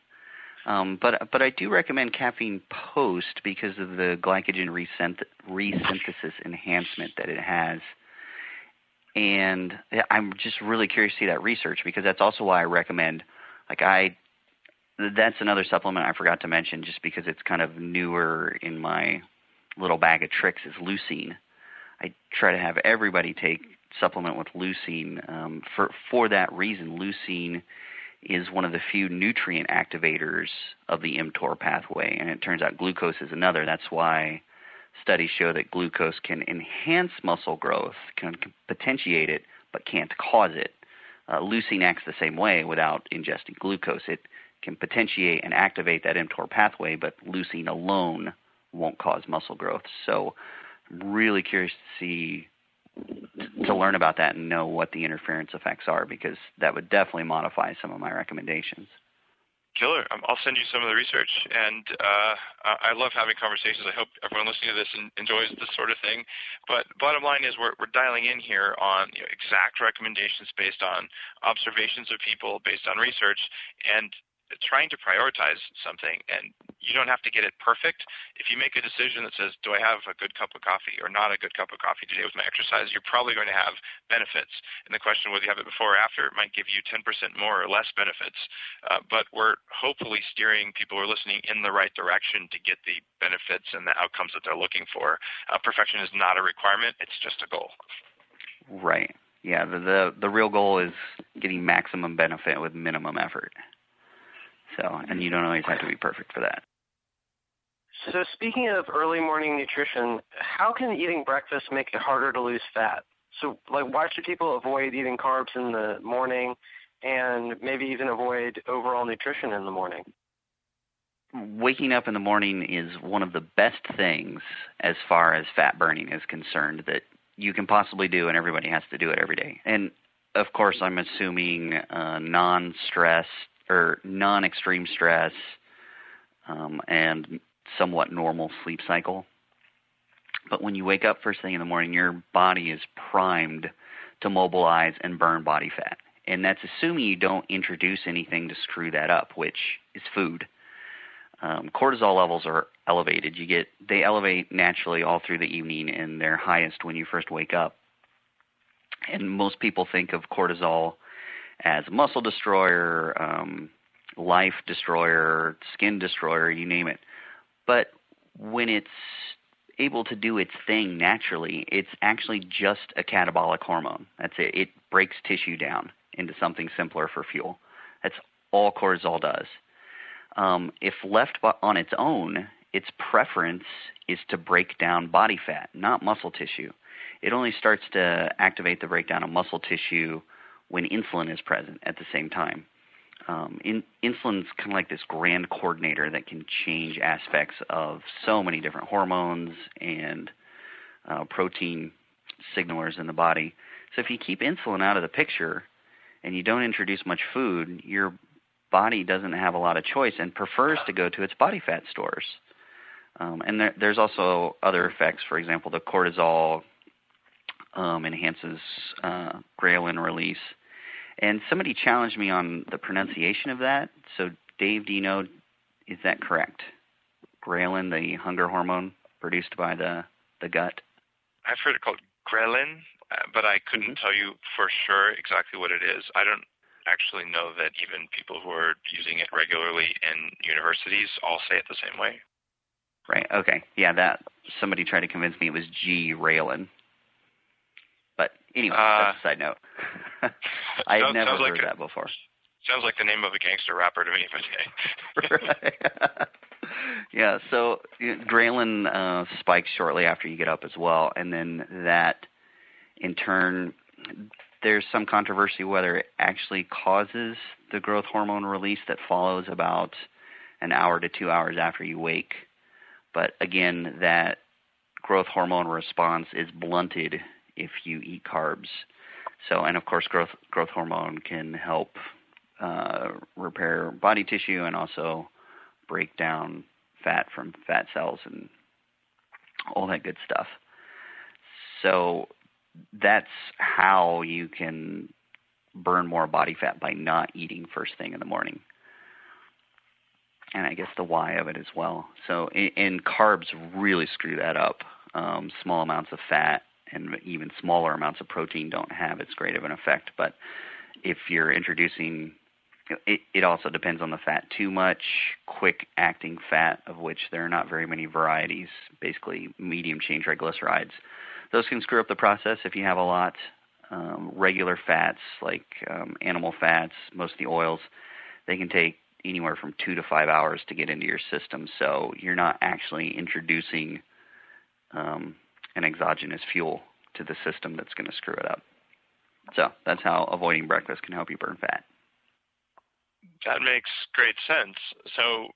Um, but but I do recommend caffeine post because of the glycogen resynthesis enhancement that it has. And I'm just really curious to see that research because that's also why I recommend like I that's another supplement I forgot to mention just because it's kind of newer in my little bag of tricks is leucine. I try to have everybody take supplement with leucine. Um, for for that reason, leucine is one of the few nutrient activators of the mTOR pathway, and it turns out glucose is another. That's why studies show that glucose can enhance muscle growth, can potentiate it, but can't cause it. Uh, leucine acts the same way without ingesting glucose. It can potentiate and activate that mTOR pathway, but leucine alone won't cause muscle growth. So, I'm really curious to see to learn about that and know what the interference effects are because that would definitely modify some of my recommendations. Killer. Um, I'll send you some of the research, and uh, I love having conversations. I hope everyone listening to this enjoys this sort of thing. But bottom line is, we're, we're dialing in here on you know, exact recommendations based on observations of people, based on research, and trying to prioritize something and you don't have to get it perfect. If you make a decision that says, do I have a good cup of coffee or not a good cup of coffee today with my exercise, you're probably going to have benefits. And the question whether you have it before or after, it might give you 10% more or less benefits. Uh, but we're hopefully steering people who are listening in the right direction to get the benefits and the outcomes that they're looking for. Uh, perfection is not a requirement, it's just a goal. Right. Yeah, the, the the real goal is getting maximum benefit with minimum effort. So, and you don't always have to be perfect for that. So, speaking of early morning nutrition, how can eating breakfast make it harder to lose fat? So, like, why should people avoid eating carbs in the morning and maybe even avoid overall nutrition in the morning? Waking up in the morning is one of the best things as far as fat burning is concerned that you can possibly do, and everybody has to do it every day. And of course, I'm assuming uh, non stress or non extreme stress um, and somewhat normal sleep cycle. But when you wake up first thing in the morning, your body is primed to mobilize and burn body fat. And that's assuming you don't introduce anything to screw that up, which is food. Um, cortisol levels are elevated. You get they elevate naturally all through the evening, and they're highest when you first wake up. And most people think of cortisol as muscle destroyer, um, life destroyer, skin destroyer, you name it. But when it's able to do its thing naturally, it's actually just a catabolic hormone. That's it. It breaks tissue down into something simpler for fuel. That's all cortisol does. Um, if left on its own, its preference is to break down body fat, not muscle tissue. It only starts to activate the breakdown of muscle tissue when insulin is present at the same time um, in, insulin's kind of like this grand coordinator that can change aspects of so many different hormones and uh, protein signalers in the body. So if you keep insulin out of the picture and you don't introduce much food, your body doesn't have a lot of choice and prefers to go to its body fat stores. Um, and there, there's also other effects. For example, the cortisol um, enhances uh, ghrelin release and somebody challenged me on the pronunciation of that. So, Dave, do you know, is that correct? Ghrelin, the hunger hormone produced by the, the gut? I've heard it called ghrelin, uh, but I couldn't mm-hmm. tell you for sure exactly what it is. I don't actually know that even people who are using it regularly in universities all say it the same way. Right. Okay. Yeah. That somebody tried to convince me it was G. Raylan. Anyway, uh, that's a side note. I've sounds, never sounds heard like that a, before. Sounds like the name of a gangster rapper to me, but yeah, so ghrelin uh, spikes shortly after you get up as well, and then that, in turn, there's some controversy whether it actually causes the growth hormone release that follows about an hour to two hours after you wake. But again, that growth hormone response is blunted if you eat carbs. So, and of course, growth growth hormone can help uh, repair body tissue and also break down fat from fat cells and all that good stuff. So that's how you can burn more body fat by not eating first thing in the morning. And I guess the why of it as well. So, and carbs really screw that up. Um, small amounts of fat and even smaller amounts of protein don't have as great of an effect. But if you're introducing it, it also depends on the fat. Too much quick acting fat, of which there are not very many varieties, basically medium chain triglycerides. Those can screw up the process if you have a lot. Um, regular fats, like um, animal fats, most of the oils, they can take anywhere from two to five hours to get into your system. So you're not actually introducing um, an exogenous fuel to the system that's going to screw it up. So that's how avoiding breakfast can help you burn fat. That makes great sense. So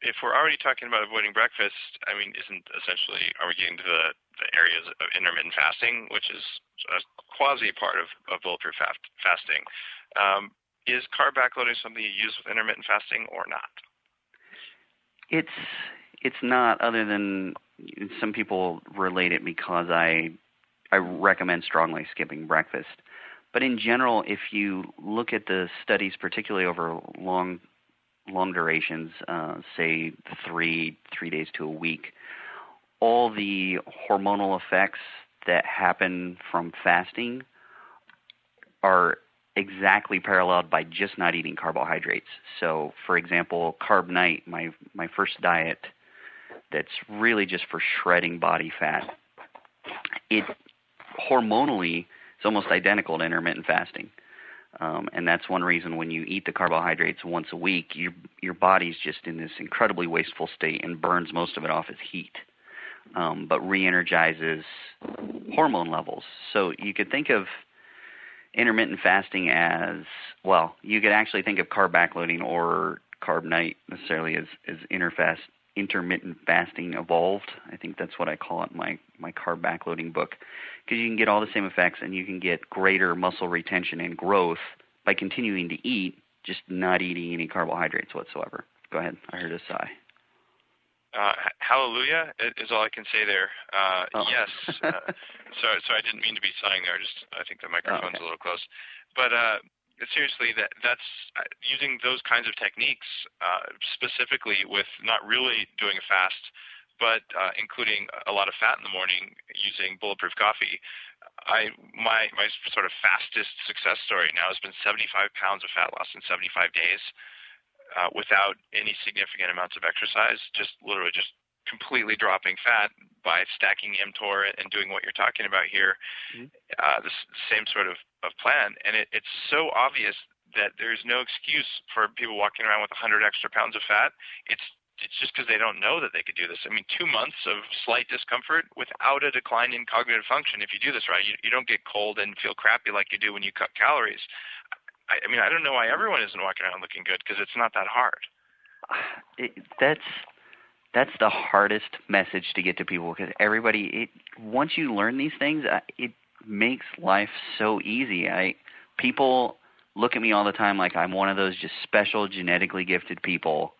if we're already talking about avoiding breakfast, I mean, isn't essentially are we getting to the, the areas of intermittent fasting, which is a quasi part of, of bulletproof fast, fasting? Um, is carb backloading something you use with intermittent fasting or not? It's it's not, other than some people relate it because I I recommend strongly skipping breakfast. But in general, if you look at the studies, particularly over long long durations, uh, say three three days to a week, all the hormonal effects that happen from fasting are exactly paralleled by just not eating carbohydrates. So, for example, Carb Nite, my my first diet that's really just for shredding body fat. It hormonally is almost identical to intermittent fasting. Um, and that's one reason when you eat the carbohydrates once a week, your your body's just in this incredibly wasteful state and burns most of it off as heat, um, but re-energizes hormone levels. So you could think of intermittent fasting as well. You could actually think of carb backloading or Carb Nite necessarily as as interfast intermittent fasting evolved. I think that's what I call it in my my carb backloading book because you can get all the same effects and you can get greater muscle retention and growth by continuing to eat, just not eating any carbohydrates whatsoever. Go ahead. I heard a sigh. Uh, hallelujah is all I can say there. Uh, oh. Yes. uh, sorry, sorry, I didn't mean to be sighing there. Just I think the microphone's oh, okay. a little close. But uh, seriously, that that's uh, using those kinds of techniques uh, specifically with not really doing a fast, but uh, including a lot of fat in the morning using bulletproof coffee. I my my sort of fastest success story now has been 75 pounds of fat loss in 75 days. Uh, without any significant amounts of exercise, just literally just completely dropping fat by stacking mTOR and doing what you're talking about here, mm-hmm. uh, the same sort of of plan, and it, it's so obvious that there's no excuse for people walking around with 100 extra pounds of fat. It's it's just because they don't know that they could do this. I mean, two months of slight discomfort without a decline in cognitive function. If you do this right, you, you don't get cold and feel crappy like you do when you cut calories. I, I mean, I don't know why everyone isn't walking around looking good because it's not that hard. It, that's that's the hardest message to get to people because everybody. It once you learn these things, uh, it makes life so easy. I people look at me all the time like I'm one of those just special genetically gifted people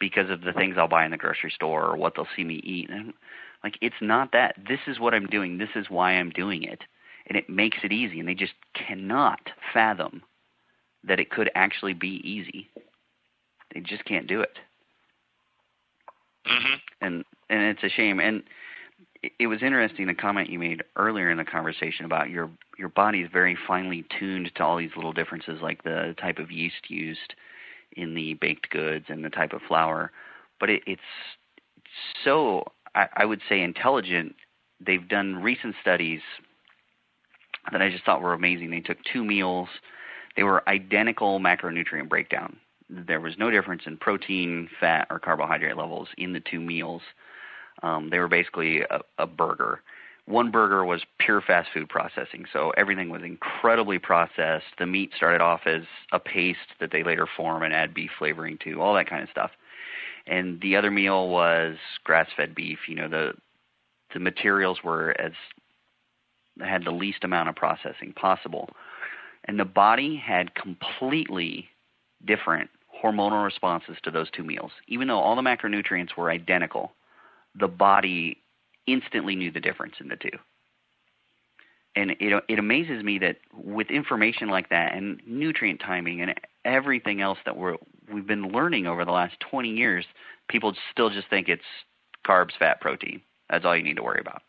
because of the things I'll buy in the grocery store or what they'll see me eat. And like it's not that. This is what I'm doing. This is why I'm doing it. And it makes it easy and they just cannot fathom that it could actually be easy. They just can't do it. Mm-hmm. And and it's a shame. And it was interesting the comment you made earlier in the conversation about your your body is very finely tuned to all these little differences, like the type of yeast used in the baked goods and the type of flour. But it, it's so I, I would say intelligent. They've done recent studies that I just thought were amazing. They took two meals. They were identical macronutrient breakdown. There was no difference in protein, fat, or carbohydrate levels in the two meals um, they were basically a, a burger. One burger was pure fast food processing, so everything was incredibly processed. The meat started off as a paste that they later form and add beef flavoring to, all that kind of stuff. And the other meal was grass-fed beef. You know, the the materials were as had the least amount of processing possible, and the body had completely different hormonal responses to those two meals, even though all the macronutrients were identical the body instantly knew the difference in the two. And it it amazes me that with information like that and nutrient timing and everything else that we're we've been learning over the last 20 years, people still just think it's carbs, fat, protein. That's all you need to worry about.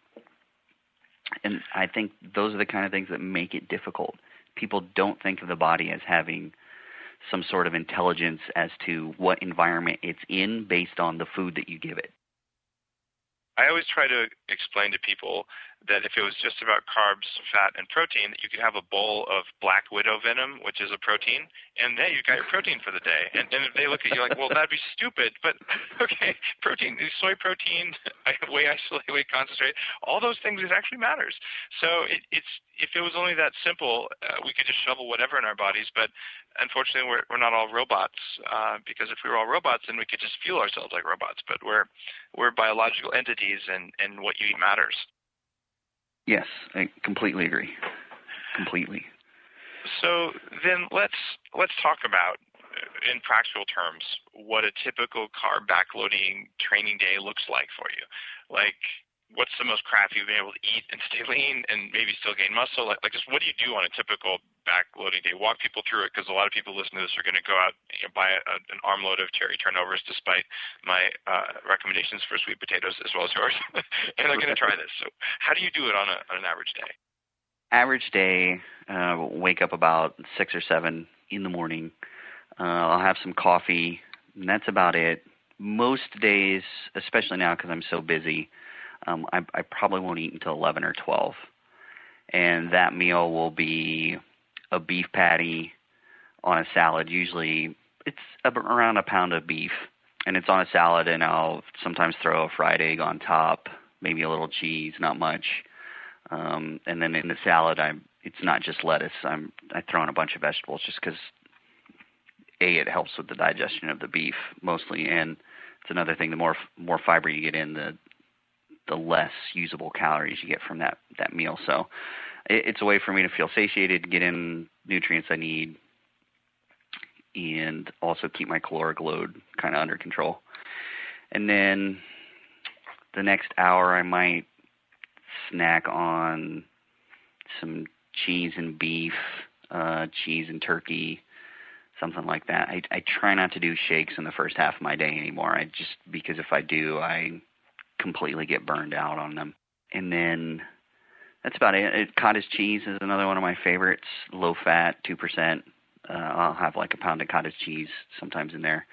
And I think those are the kind of things that make it difficult. People don't think of the body as having some sort of intelligence as to what environment it's in based on the food that you give it. I always try to explain to people that if it was just about carbs, fat, and protein, that you could have a bowl of black widow venom, which is a protein, and then you've got your protein for the day. And, and if they look at you like, well, that'd be stupid, but okay, protein, soy protein, whey isolate, whey concentrate, all those things, it actually matters. So it, it's if it was only that simple, uh, we could just shovel whatever in our bodies. But unfortunately, we're we're not all robots. Uh, because if we were all robots, then we could just fuel ourselves like robots. But we're we're biological entities, and and what you eat matters. Yes, I completely agree. Completely. So then let's let's talk about in practical terms what a typical carb backloading training day looks like for you. Like what's the most crap you've been able to eat and stay lean and maybe still gain muscle? Like, like just what do you do on a typical backloading day? Walk people through it because a lot of people listening to this are going to go out and you know, buy a, an armload of cherry turnovers despite my uh, recommendations for sweet potatoes as well as yours. and they're going to try this. So how do you do it on, a, on an average day? Average day, uh, wake up about six or seven in the morning. Uh, I'll have some coffee, and that's about it. Most days, especially now because I'm so busy, um, I, I probably won't eat until 11 or 12. And that meal will be a beef patty on a salad. Usually, it's around a pound of beef, and it's on a salad, and I'll sometimes throw a fried egg on top, maybe a little cheese, not much. Um, and then in the salad, I'm it's not just lettuce. I'm I throw in a bunch of vegetables just because a it helps with the digestion of the beef mostly, and it's another thing. The more more fiber you get in, the the less usable calories you get from that that meal. So it, it's a way for me to feel satiated, get in nutrients I need, and also keep my caloric load kind of under control. And then the next hour, I might snack on some cheese and beef, uh, cheese and turkey, something like that. I, I try not to do shakes in the first half of my day anymore. I just because if I do, I completely get burned out on them. And then that's about it. it cottage cheese is another one of my favorites. Low fat, two percent. Uh, I'll have like a pound of cottage cheese sometimes in there.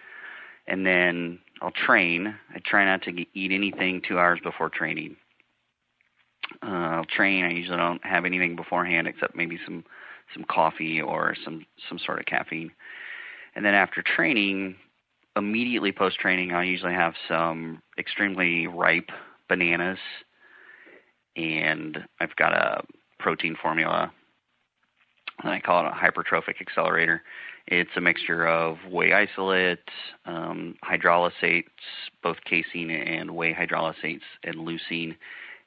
And then I'll train. I try not to eat anything two hours before training. Uh, I'll train. I usually don't have anything beforehand except maybe some some coffee or some some sort of caffeine. And then after training, immediately post training, I usually have some extremely ripe bananas, and I've got a protein formula. And I call it a hypertrophic accelerator. It's a mixture of whey isolate, um, hydrolysates, both casein and whey hydrolysates, and leucine,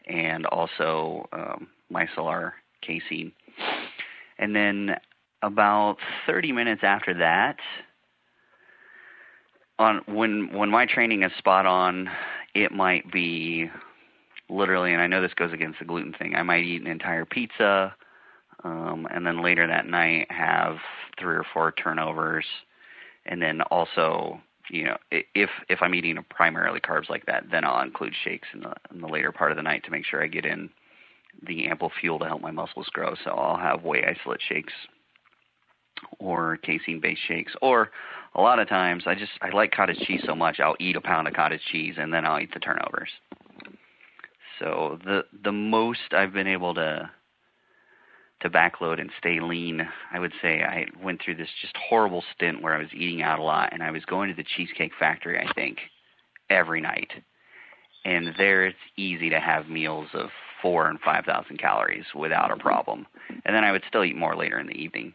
and also um, micellar casein. And then about 30 minutes after that, on when when my training is spot on, it might be literally, and I know this goes against the gluten thing. I might eat an entire pizza, um, and then later that night have three or four turnovers, and then also, you know, if if I'm eating primarily carbs like that, then I'll include shakes in the in the later part of the night to make sure I get in the ample fuel to help my muscles grow. So I'll have whey isolate shakes or casein based shakes or a lot of times I just I like cottage cheese so much I'll eat a pound of cottage cheese and then I'll eat the turnovers. So the the most I've been able to to backload and stay lean, I would say I went through this just horrible stint where I was eating out a lot and I was going to the Cheesecake Factory I think every night. And there it's easy to have meals of four and five thousand calories without a problem. And then I would still eat more later in the evening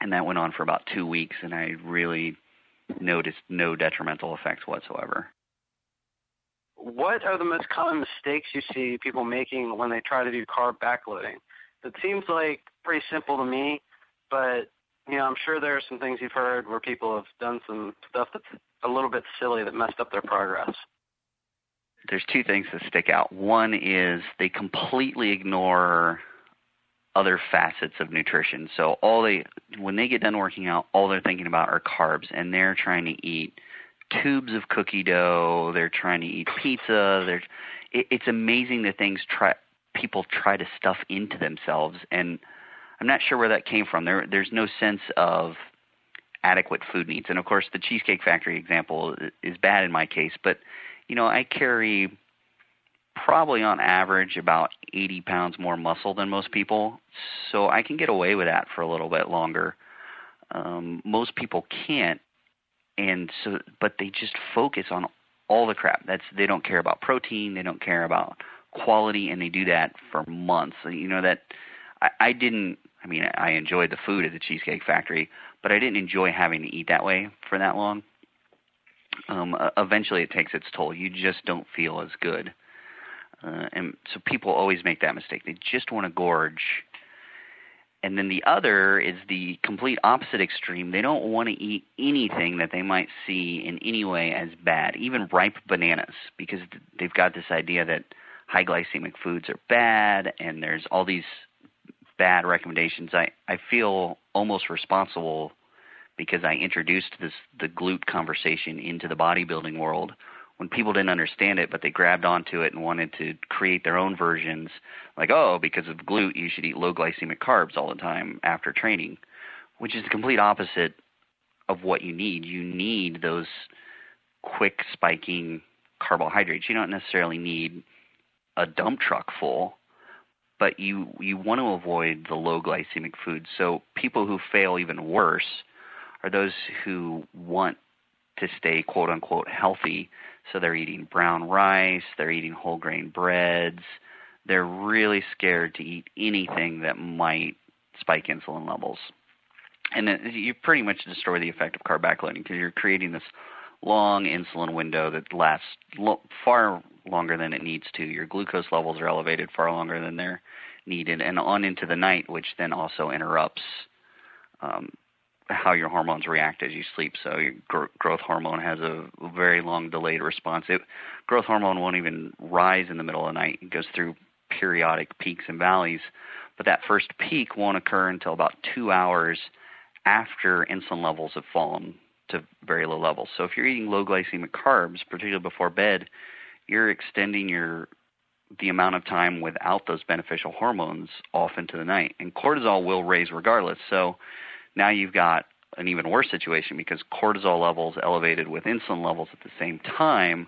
and that went on for about two weeks, and I really noticed no detrimental effects whatsoever. What are the most common mistakes you see people making when they try to do carb backloading? It seems like pretty simple to me, but you know, I'm sure there are some things you've heard where people have done some stuff that's a little bit silly that messed up their progress. There's two things that stick out. One is they completely ignore other facets of nutrition. So all they when they get done working out, all they're thinking about are carbs and they're trying to eat tubes of cookie dough, they're trying to eat pizza, they're it, it's amazing the things try people try to stuff into themselves and I'm not sure where that came from. There there's no sense of adequate food needs. And of course the Cheesecake Factory example is bad in my case, but you know, I carry probably on average about 80 pounds more muscle than most people, so I can get away with that for a little bit longer. Um, most people can't, and so but they just focus on all the crap. That's they don't care about protein, they don't care about quality, and they do that for months. You know that I, I didn't. I mean, I enjoyed the food at the Cheesecake Factory, but I didn't enjoy having to eat that way for that long. Um, eventually, it takes its toll. You just don't feel as good. Uh, and so people always make that mistake. They just want to gorge. And then the other is the complete opposite extreme. They don't want to eat anything that they might see in any way as bad, even ripe bananas, because they've got this idea that high glycemic foods are bad and there's all these bad recommendations. I, I feel almost responsible because I introduced this the GLUT conversation into the bodybuilding world when people didn't understand it, but they grabbed onto it and wanted to create their own versions, like, oh, because of GLUT, you should eat low glycemic carbs all the time after training, which is the complete opposite of what you need. You need those quick spiking carbohydrates. You don't necessarily need a dump truck full, but you you want to avoid the low glycemic foods. So people who fail even worse are those who want to stay quote unquote healthy. So they're eating brown rice, they're eating whole grain breads. They're really scared to eat anything that might spike insulin levels. And you pretty much destroy the effect of carb backloading because you're creating this long insulin window that lasts lo- far longer than it needs to. Your glucose levels are elevated far longer than they're needed, and on into the night, which then also interrupts um, how your hormones react as you sleep. So your gr- growth hormone has a very long delayed response. It, growth hormone won't even rise in the middle of the night. It goes through periodic peaks and valleys, but that first peak won't occur until about two hours after insulin levels have fallen to very low levels. So if you're eating low glycemic carbs, particularly before bed, you're extending your the amount of time without those beneficial hormones off into the night. And cortisol will raise regardless. So now you've got an even worse situation because cortisol levels elevated with insulin levels at the same time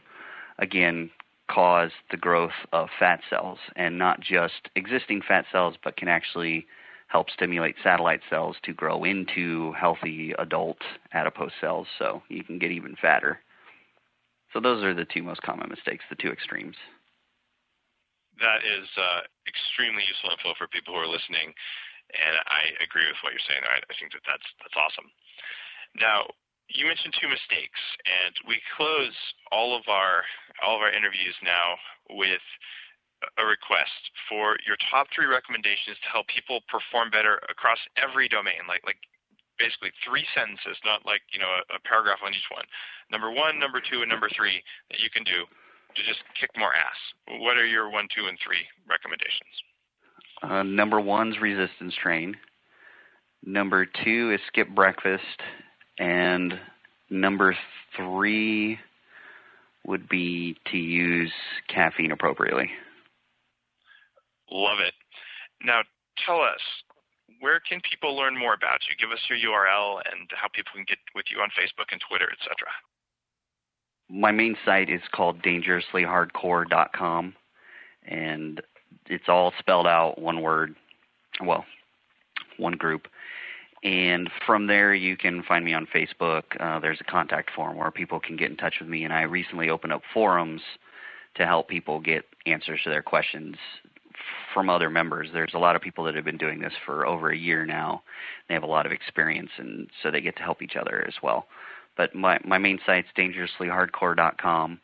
again cause the growth of fat cells and not just existing fat cells but can actually help stimulate satellite cells to grow into healthy adult adipose cells so you can get even fatter. So those are the two most common mistakes, the two extremes. That is uh, extremely useful info for people who are listening, and I agree with what you're saying. I, I think that that's that's awesome. Now, you mentioned two mistakes, and we close all of our all of our interviews now with a request for your top three recommendations to help people perform better across every domain, like like basically three sentences, not like you know a, a paragraph on each one. Number one, number two, and number three that you can do to just kick more ass? What are your one, two, and three recommendations? Uh, number one's resistance train. Number two is skip breakfast, and number three would be to use caffeine appropriately. Love it. Now, tell us where can people learn more about you? Give us your URL and how people can get with you on Facebook and Twitter, etc my main site is called dangerouslyhardcore.com, and it's all spelled out one word, well, one group. And from there, you can find me on Facebook. Uh, there's a contact form where people can get in touch with me, and I recently opened up forums to help people get answers to their questions from other members. There's a lot of people that have been doing this for over a year now. They have a lot of experience, and so they get to help each other as well. But my, my main site's dangerouslyhardcore.com.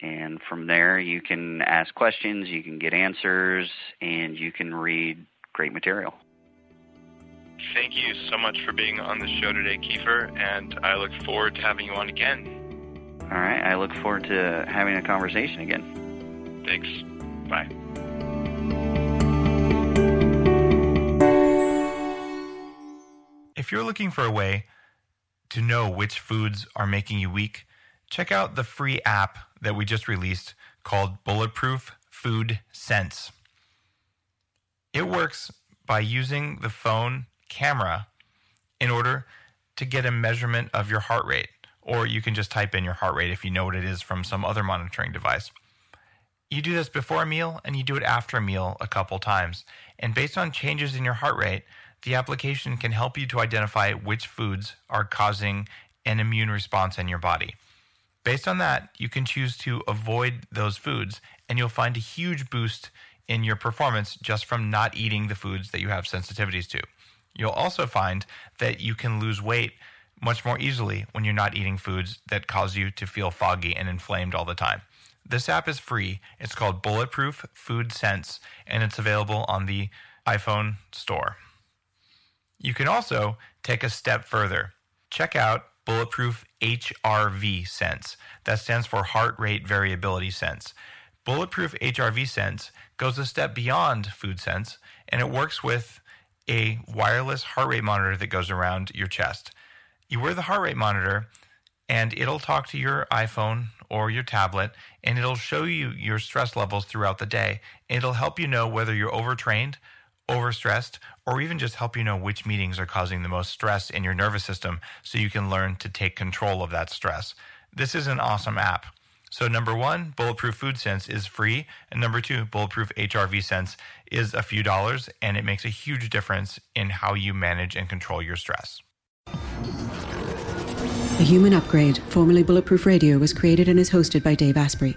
And from there, you can ask questions, you can get answers, and you can read great material. Thank you so much for being on the show today, Kiefer, and I look forward to having you on again. All right, I look forward to having a conversation again. Thanks. Bye. If you're looking for a way to know which foods are making you weak, check out the free app that we just released called Bulletproof Food Sense. It works by using the phone camera in order to get a measurement of your heart rate, or you can just type in your heart rate if you know what it is from some other monitoring device. You do this before a meal and you do it after a meal a couple times. And based on changes in your heart rate, the application can help you to identify which foods are causing an immune response in your body. Based on that, you can choose to avoid those foods, and you'll find a huge boost in your performance just from not eating the foods that you have sensitivities to. You'll also find that you can lose weight much more easily when you're not eating foods that cause you to feel foggy and inflamed all the time. This app is free. It's called Bulletproof Food Sense, and it's available on the iPhone store. You can also take a step further. Check out Bulletproof HRV Sense. That stands for Heart Rate Variability Sense. Bulletproof HRV Sense goes a step beyond Food Sense and it works with a wireless heart rate monitor that goes around your chest. You wear the heart rate monitor and it'll talk to your iPhone or your tablet and it'll show you your stress levels throughout the day. It'll help you know whether you're overtrained overstressed, or even just help you know which meetings are causing the most stress in your nervous system so you can learn to take control of that stress. This is an awesome app. So, number one, Bulletproof Food Sense is free. And number two, Bulletproof HRV Sense is a few dollars, and it makes a huge difference in how you manage and control your stress. The Human Upgrade, formerly Bulletproof Radio, was created and is hosted by Dave Asprey.